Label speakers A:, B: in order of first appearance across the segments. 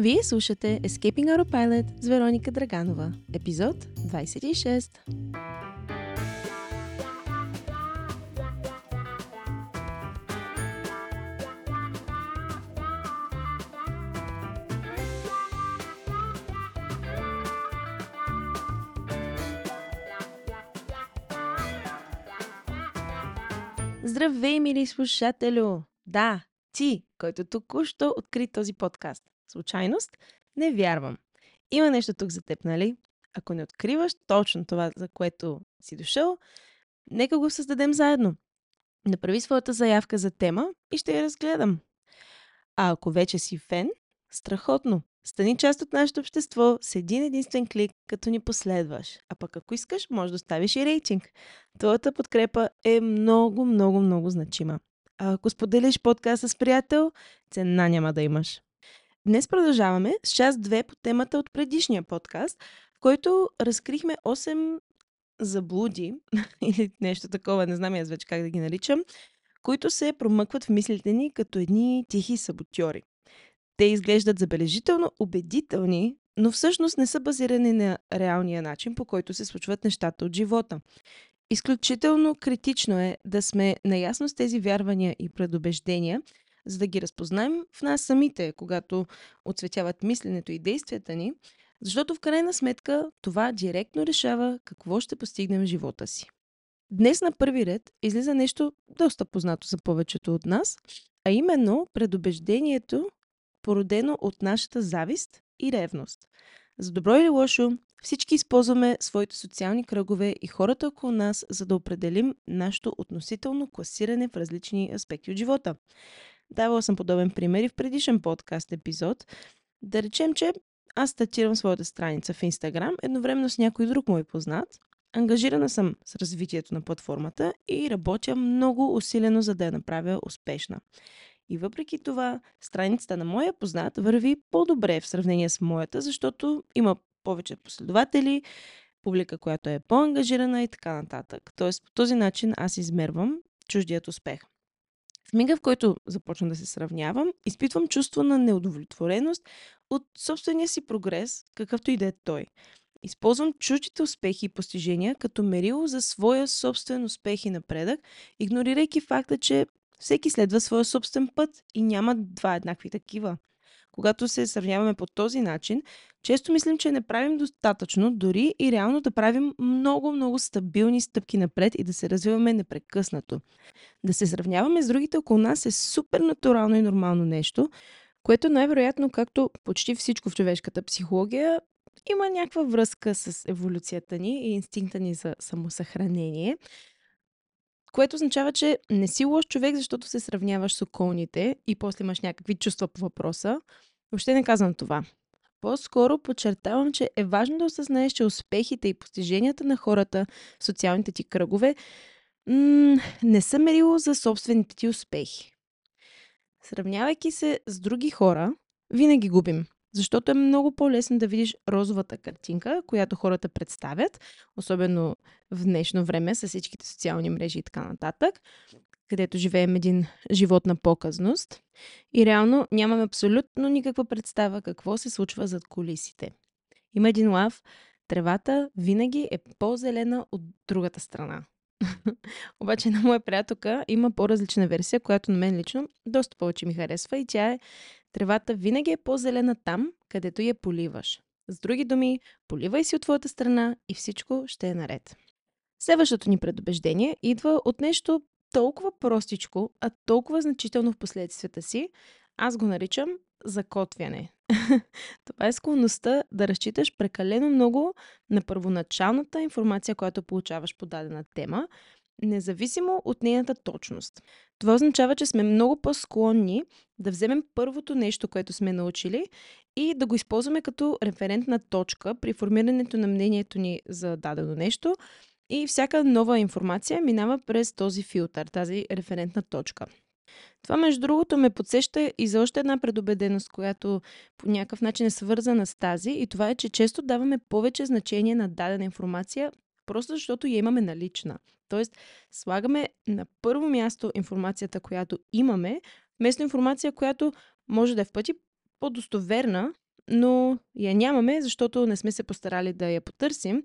A: Вие слушате Escaping Autopilot с Вероника Драганова, епизод 26. Здравей, мили слушателю! Да, ти, който току-що откри този подкаст. Случайност? Не вярвам. Има нещо тук за теб, нали? Ако не откриваш точно това, за което си дошъл, нека го създадем заедно. Направи своята заявка за тема и ще я разгледам. А ако вече си фен, страхотно. Стани част от нашето общество с един единствен клик, като ни последваш. А пък ако искаш, може да оставиш и рейтинг. Твоята подкрепа е много, много, много значима. А ако споделиш подкаста с приятел, цена няма да имаш. Днес продължаваме с част 2 по темата от предишния подкаст, в който разкрихме 8 заблуди или нещо такова, не знам аз вече как да ги наричам, които се промъкват в мислите ни като едни тихи саботьори. Те изглеждат забележително убедителни, но всъщност не са базирани на реалния начин, по който се случват нещата от живота. Изключително критично е да сме наясно с тези вярвания и предубеждения, за да ги разпознаем в нас самите, когато отсветяват мисленето и действията ни, защото в крайна сметка това директно решава какво ще постигнем в живота си. Днес на първи ред излиза нещо доста познато за повечето от нас, а именно предубеждението, породено от нашата завист и ревност. За добро или лошо, всички използваме своите социални кръгове и хората около нас, за да определим нашето относително класиране в различни аспекти от живота. Давала съм подобен пример и в предишен подкаст епизод. Да речем, че аз статирам своята страница в Инстаграм едновременно с някой друг мой познат. Ангажирана съм с развитието на платформата и работя много усилено, за да я направя успешна. И въпреки това, страницата на моя познат върви по-добре в сравнение с моята, защото има повече последователи, публика, която е по-ангажирана и така нататък. Тоест, по този начин аз измервам чуждият успех. В мига, в който започна да се сравнявам, изпитвам чувство на неудовлетвореност от собствения си прогрес, какъвто и да е той. Използвам чуждите успехи и постижения като мерило за своя собствен успех и напредък, игнорирайки факта, че всеки следва своя собствен път и няма два еднакви такива. Когато се сравняваме по този начин, често мислим, че не правим достатъчно, дори и реално да правим много, много стабилни стъпки напред и да се развиваме непрекъснато. Да се сравняваме с другите около нас е супер натурално и нормално нещо, което най-вероятно, както почти всичко в човешката психология, има някаква връзка с еволюцията ни и инстинкта ни за самосъхранение. Което означава, че не си лош човек, защото се сравняваш с околните и после имаш някакви чувства по въпроса. Въобще не казвам това. По-скоро подчертавам, че е важно да осъзнаеш, че успехите и постиженията на хората в социалните ти кръгове м- не са мерило за собствените ти успехи. Сравнявайки се с други хора, винаги губим. Защото е много по-лесно да видиш розовата картинка, която хората представят, особено в днешно време с всичките социални мрежи и така нататък, където живеем един живот на показност. И реално нямаме абсолютно никаква представа какво се случва зад колисите. Има един лав, тревата винаги е по-зелена от другата страна. Обаче на моя приятелка има по-различна версия, която на мен лично доста повече ми харесва и тя е Тревата винаги е по-зелена там, където я поливаш. С други думи, поливай си от твоята страна и всичко ще е наред. Следващото ни предубеждение идва от нещо толкова простичко, а толкова значително в последствията си, аз го наричам закотвяне. Това е склонността да разчиташ прекалено много на първоначалната информация, която получаваш по дадена тема, независимо от нейната точност. Това означава, че сме много по-склонни да вземем първото нещо, което сме научили и да го използваме като референтна точка при формирането на мнението ни за дадено нещо и всяка нова информация минава през този филтър, тази референтна точка. Това, между другото, ме подсеща и за още една предубеденост, която по някакъв начин е свързана с тази, и това е, че често даваме повече значение на дадена информация, просто защото я имаме налична. Тоест, слагаме на първо място информацията, която имаме, вместо информация, която може да е в пъти по-достоверна, но я нямаме, защото не сме се постарали да я потърсим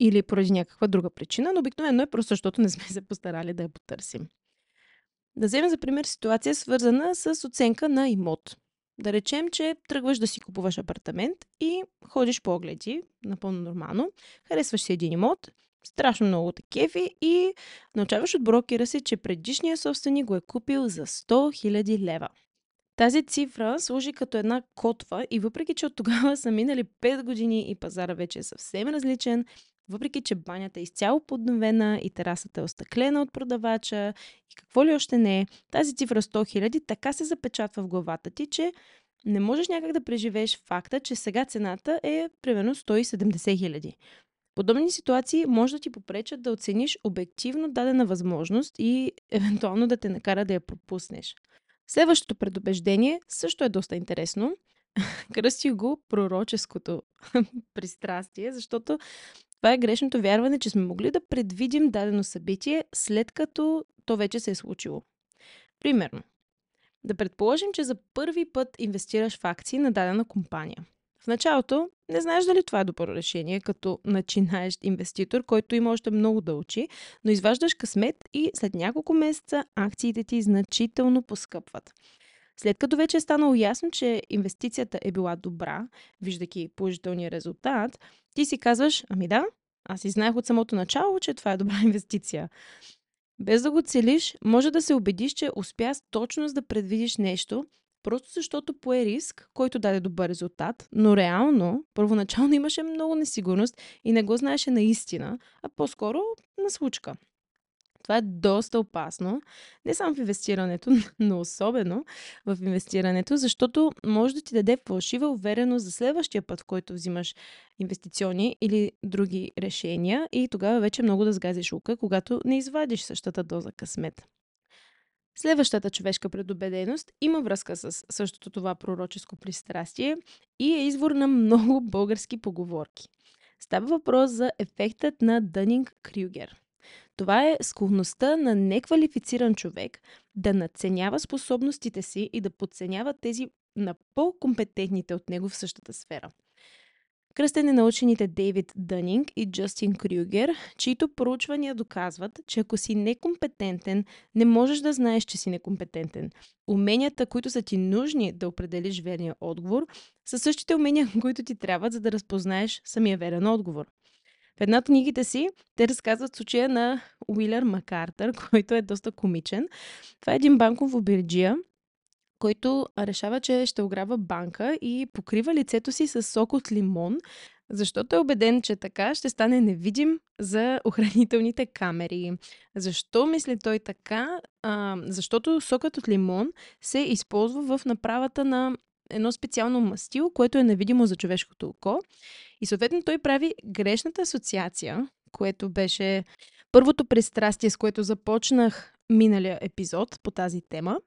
A: или поради някаква друга причина, но обикновено е просто защото не сме се постарали да я потърсим. Да вземем за пример ситуация, свързана с оценка на имот. Да речем, че тръгваш да си купуваш апартамент и ходиш по огледи, напълно нормално, харесваш си един имот, страшно много те кефи и научаваш от брокера си, че предишният собственик го е купил за 100 000 лева. Тази цифра служи като една котва и въпреки, че от тогава са минали 5 години и пазара вече е съвсем различен, въпреки, че банята е изцяло подновена и терасата е остъклена от продавача и какво ли още не е, тази цифра 100 000 така се запечатва в главата ти, че не можеш някак да преживееш факта, че сега цената е примерно 170 хиляди. Подобни ситуации може да ти попречат да оцениш обективно дадена възможност и евентуално да те накара да я пропуснеш. Следващото предубеждение също е доста интересно. Кръстих го пророческото пристрастие, защото това е грешното вярване, че сме могли да предвидим дадено събитие, след като то вече се е случило. Примерно, да предположим, че за първи път инвестираш в акции на дадена компания. В началото не знаеш дали това е добро решение, като начинаещ инвеститор, който има още много да учи, но изваждаш късмет и след няколко месеца акциите ти значително поскъпват. След като вече е станало ясно, че инвестицията е била добра, виждайки положителния резултат, ти си казваш, ами да, аз и знаех от самото начало, че това е добра инвестиция. Без да го целиш, може да се убедиш, че успя с точност да предвидиш нещо, просто защото пое риск, който даде добър резултат, но реално, първоначално имаше много несигурност и не го знаеше наистина, а по-скоро на случка. Това е доста опасно, не само в инвестирането, но особено в инвестирането, защото може да ти даде фалшива увереност за следващия път, в който взимаш инвестиционни или други решения и тогава вече много да сгазиш лука, когато не извадиш същата доза късмет. Следващата човешка предубеденост има връзка с същото това пророческо пристрастие и е извор на много български поговорки. Става въпрос за ефектът на Дънинг-Крюгер. Това е склонността на неквалифициран човек да надценява способностите си и да подценява тези на по-компетентните от него в същата сфера. Кръстен е на учените Дейвид Дънинг и Джастин Крюгер, чието проучвания доказват, че ако си некомпетентен, не можеш да знаеш, че си некомпетентен. Уменията, които са ти нужни да определиш верния отговор, са същите умения, които ти трябват, за да разпознаеш самия верен отговор. В една от книгите си те разказват случая на Уилър Макартър, който е доста комичен. Това е един банков обирджия, който решава, че ще ограбва банка и покрива лицето си с сок от лимон, защото е убеден, че така ще стане невидим за охранителните камери. Защо мисли той така? А, защото сокът от лимон се използва в направата на едно специално мастило, което е невидимо за човешкото око. И съответно той прави грешната асоциация, което беше първото пристрастие, с което започнах миналия епизод по тази тема.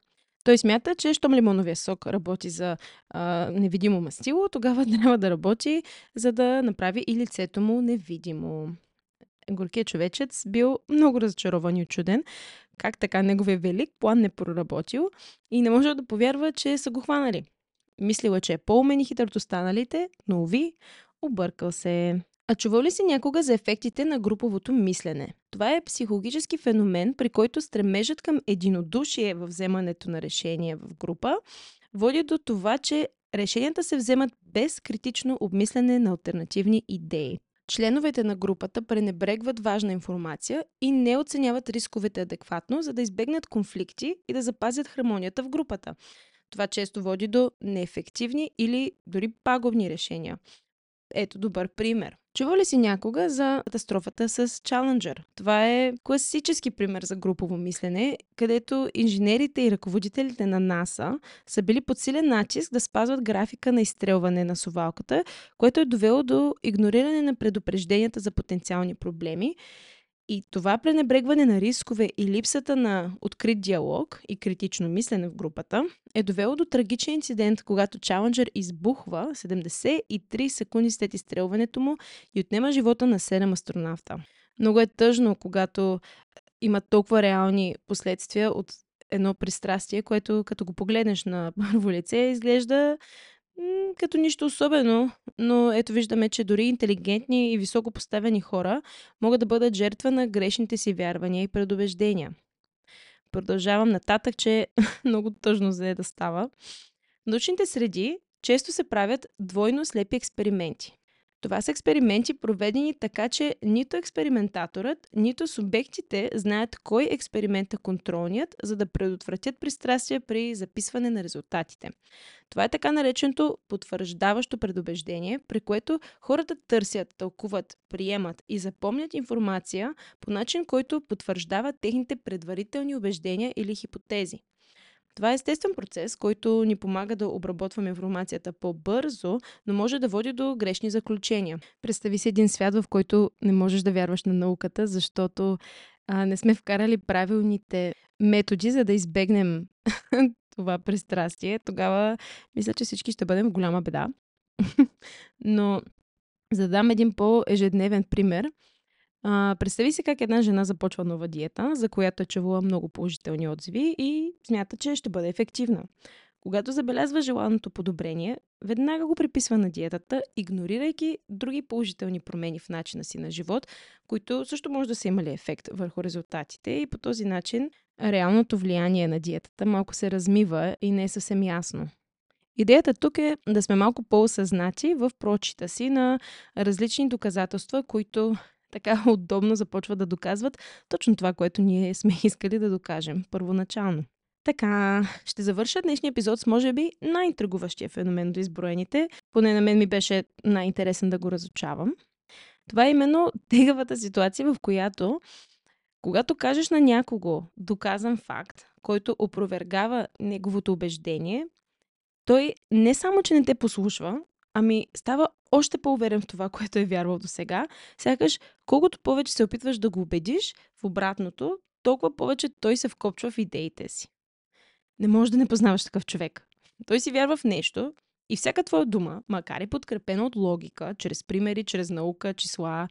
A: Той смята, че щом лимоновия сок работи за а, невидимо мастило, тогава трябва да работи, за да направи и лицето му невидимо. Горкият човечец бил много разочарован и очуден, как така неговия велик план не проработил и не може да повярва, че са го хванали. Мислила, че е по-умен и хитър от останалите, но уви, объркал се. А чувал ли си някога за ефектите на груповото мислене? Това е психологически феномен, при който стремежът към единодушие в вземането на решения в група води до това, че решенията се вземат без критично обмислене на альтернативни идеи. Членовете на групата пренебрегват важна информация и не оценяват рисковете адекватно, за да избегнат конфликти и да запазят хармонията в групата. Това често води до неефективни или дори пагубни решения. Ето добър пример. Чува ли си някога за катастрофата с Challenger? Това е класически пример за групово мислене, където инженерите и ръководителите на НАСА са били под силен натиск да спазват графика на изстрелване на совалката, което е довело до игнориране на предупрежденията за потенциални проблеми и това пренебрегване на рискове и липсата на открит диалог и критично мислене в групата е довело до трагичен инцидент, когато Challenger избухва 73 секунди след изстрелването му и отнема живота на 7 астронавта. Много е тъжно, когато има толкова реални последствия от едно пристрастие, което като го погледнеш на първо лице изглежда Като нищо особено, но ето виждаме, че дори интелигентни и високо поставени хора могат да бъдат жертва на грешните си вярвания и предубеждения. Продължавам нататък, че много тъжно за да става. В научните среди често се правят двойно слепи експерименти. Това са експерименти, проведени така, че нито експериментаторът, нито субектите знаят кой експеримент е контролният, за да предотвратят пристрастия при записване на резултатите. Това е така нареченото потвърждаващо предубеждение, при което хората търсят, тълкуват, приемат и запомнят информация по начин, който потвърждава техните предварителни убеждения или хипотези. Това е естествен процес, който ни помага да обработваме информацията по-бързо, но може да води до грешни заключения. Представи си един свят, в който не можеш да вярваш на науката, защото а, не сме вкарали правилните методи, за да избегнем това пристрастие. Тогава мисля, че всички ще бъдем в голяма беда. но за да дам един по-ежедневен пример – а, представи си как една жена започва нова диета, за която е чувала много положителни отзиви и смята, че ще бъде ефективна. Когато забелязва желаното подобрение, веднага го приписва на диетата, игнорирайки други положителни промени в начина си на живот, които също може да са имали ефект върху резултатите и по този начин реалното влияние на диетата малко се размива и не е съвсем ясно. Идеята тук е да сме малко по-осъзнати в прочита си на различни доказателства, които така удобно започват да доказват точно това, което ние сме искали да докажем първоначално. Така, ще завърша днешния епизод с може би най-интригуващия феномен до изброените. Поне на мен ми беше най-интересен да го разучавам. Това е именно тегавата ситуация, в която когато кажеш на някого доказан факт, който опровергава неговото убеждение, той не само, че не те послушва, ами става още по-уверен в това, което е вярвал до сега. Сякаш, колкото повече се опитваш да го убедиш в обратното, толкова повече той се вкопчва в идеите си. Не можеш да не познаваш такъв човек. Той си вярва в нещо и всяка твоя дума, макар и подкрепена от логика, чрез примери, чрез наука, числа,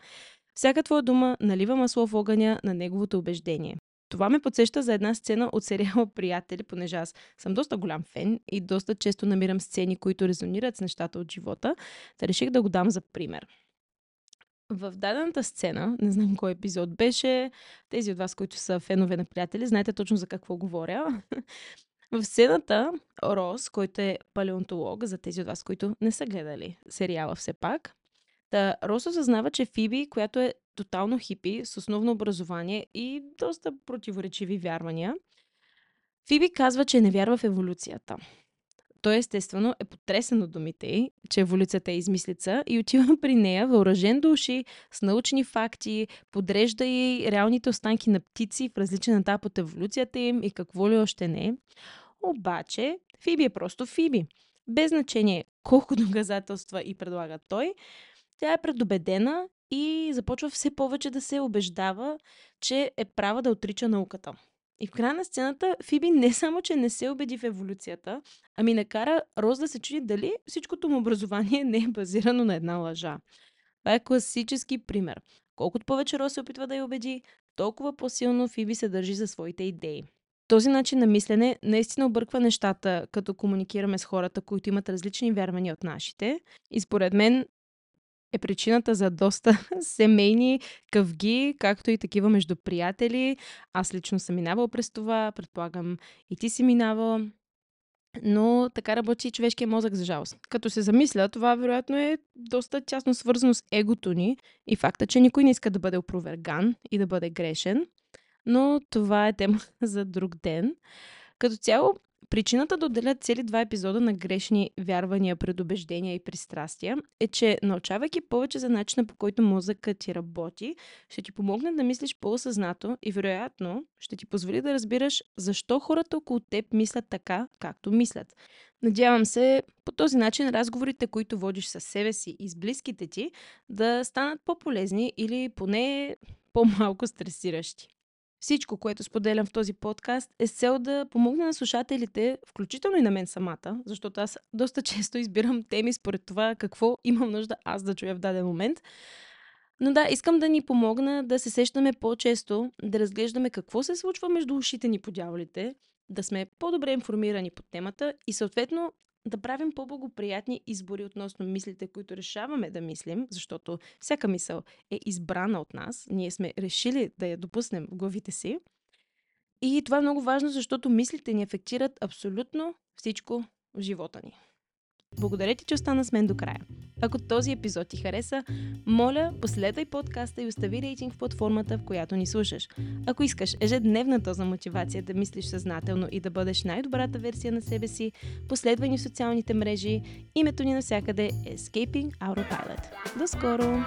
A: всяка твоя дума налива масло в огъня на неговото убеждение. Това ме подсеща за една сцена от сериала Приятели, понеже аз съм доста голям фен и доста често намирам сцени, които резонират с нещата от живота. Та реших да го дам за пример. В дадената сцена, не знам кой епизод беше, тези от вас, които са фенове на приятели, знаете точно за какво говоря. В сцената Рос, който е палеонтолог, за тези от вас, които не са гледали сериала все пак, Та, Рос осъзнава, че Фиби, която е тотално хипи, с основно образование и доста противоречиви вярвания, Фиби казва, че не вярва в еволюцията. Той естествено е потресен от думите й, че еволюцията е измислица и отива при нея въоръжен до уши с научни факти, подрежда и реалните останки на птици в различен етап от еволюцията им и какво ли още не. Обаче Фиби е просто Фиби. Без значение колко доказателства и предлага той, тя е предубедена и започва все повече да се убеждава, че е права да отрича науката. И в края на сцената Фиби не само, че не се убеди в еволюцията, ами накара Роз да се чуди дали всичкото му образование не е базирано на една лъжа. Това е класически пример. Колкото повече Роз се опитва да я убеди, толкова по-силно Фиби се държи за своите идеи. Този начин на мислене наистина обърква нещата, като комуникираме с хората, които имат различни вярвания от нашите. И според мен е причината за доста семейни къвги, както и такива между приятели. Аз лично съм минавал през това, предполагам и ти си минавал. Но така работи и човешкия мозък, за жалост. Като се замисля, това вероятно е доста тясно свързано с егото ни и факта, че никой не иска да бъде опроверган и да бъде грешен. Но това е тема за друг ден. Като цяло, Причината да отделят цели два епизода на грешни вярвания, предубеждения и пристрастия е, че научавайки повече за начина по който мозъкът ти работи, ще ти помогне да мислиш по-осъзнато и вероятно ще ти позволи да разбираш защо хората около теб мислят така, както мислят. Надявам се по този начин разговорите, които водиш със себе си и с близките ти, да станат по-полезни или поне по-малко стресиращи. Всичко, което споделям в този подкаст, е с цел да помогна на слушателите, включително и на мен самата, защото аз доста често избирам теми според това какво имам нужда аз да чуя в даден момент. Но да, искам да ни помогна да се сещаме по-често, да разглеждаме какво се случва между ушите ни по дяволите, да сме по-добре информирани по темата и съответно да правим по-благоприятни избори относно мислите, които решаваме да мислим, защото всяка мисъл е избрана от нас. Ние сме решили да я допуснем в главите си. И това е много важно, защото мислите ни афектират абсолютно всичко в живота ни. Благодаря ти, че остана с мен до края. Ако този епизод ти хареса, моля, последвай подкаста и остави рейтинг в платформата, в която ни слушаш. Ако искаш ежедневна доза мотивация да мислиш съзнателно и да бъдеш най-добрата версия на себе си, последвай ни в социалните мрежи. Името ни навсякъде е Escaping Autopilot. До скоро!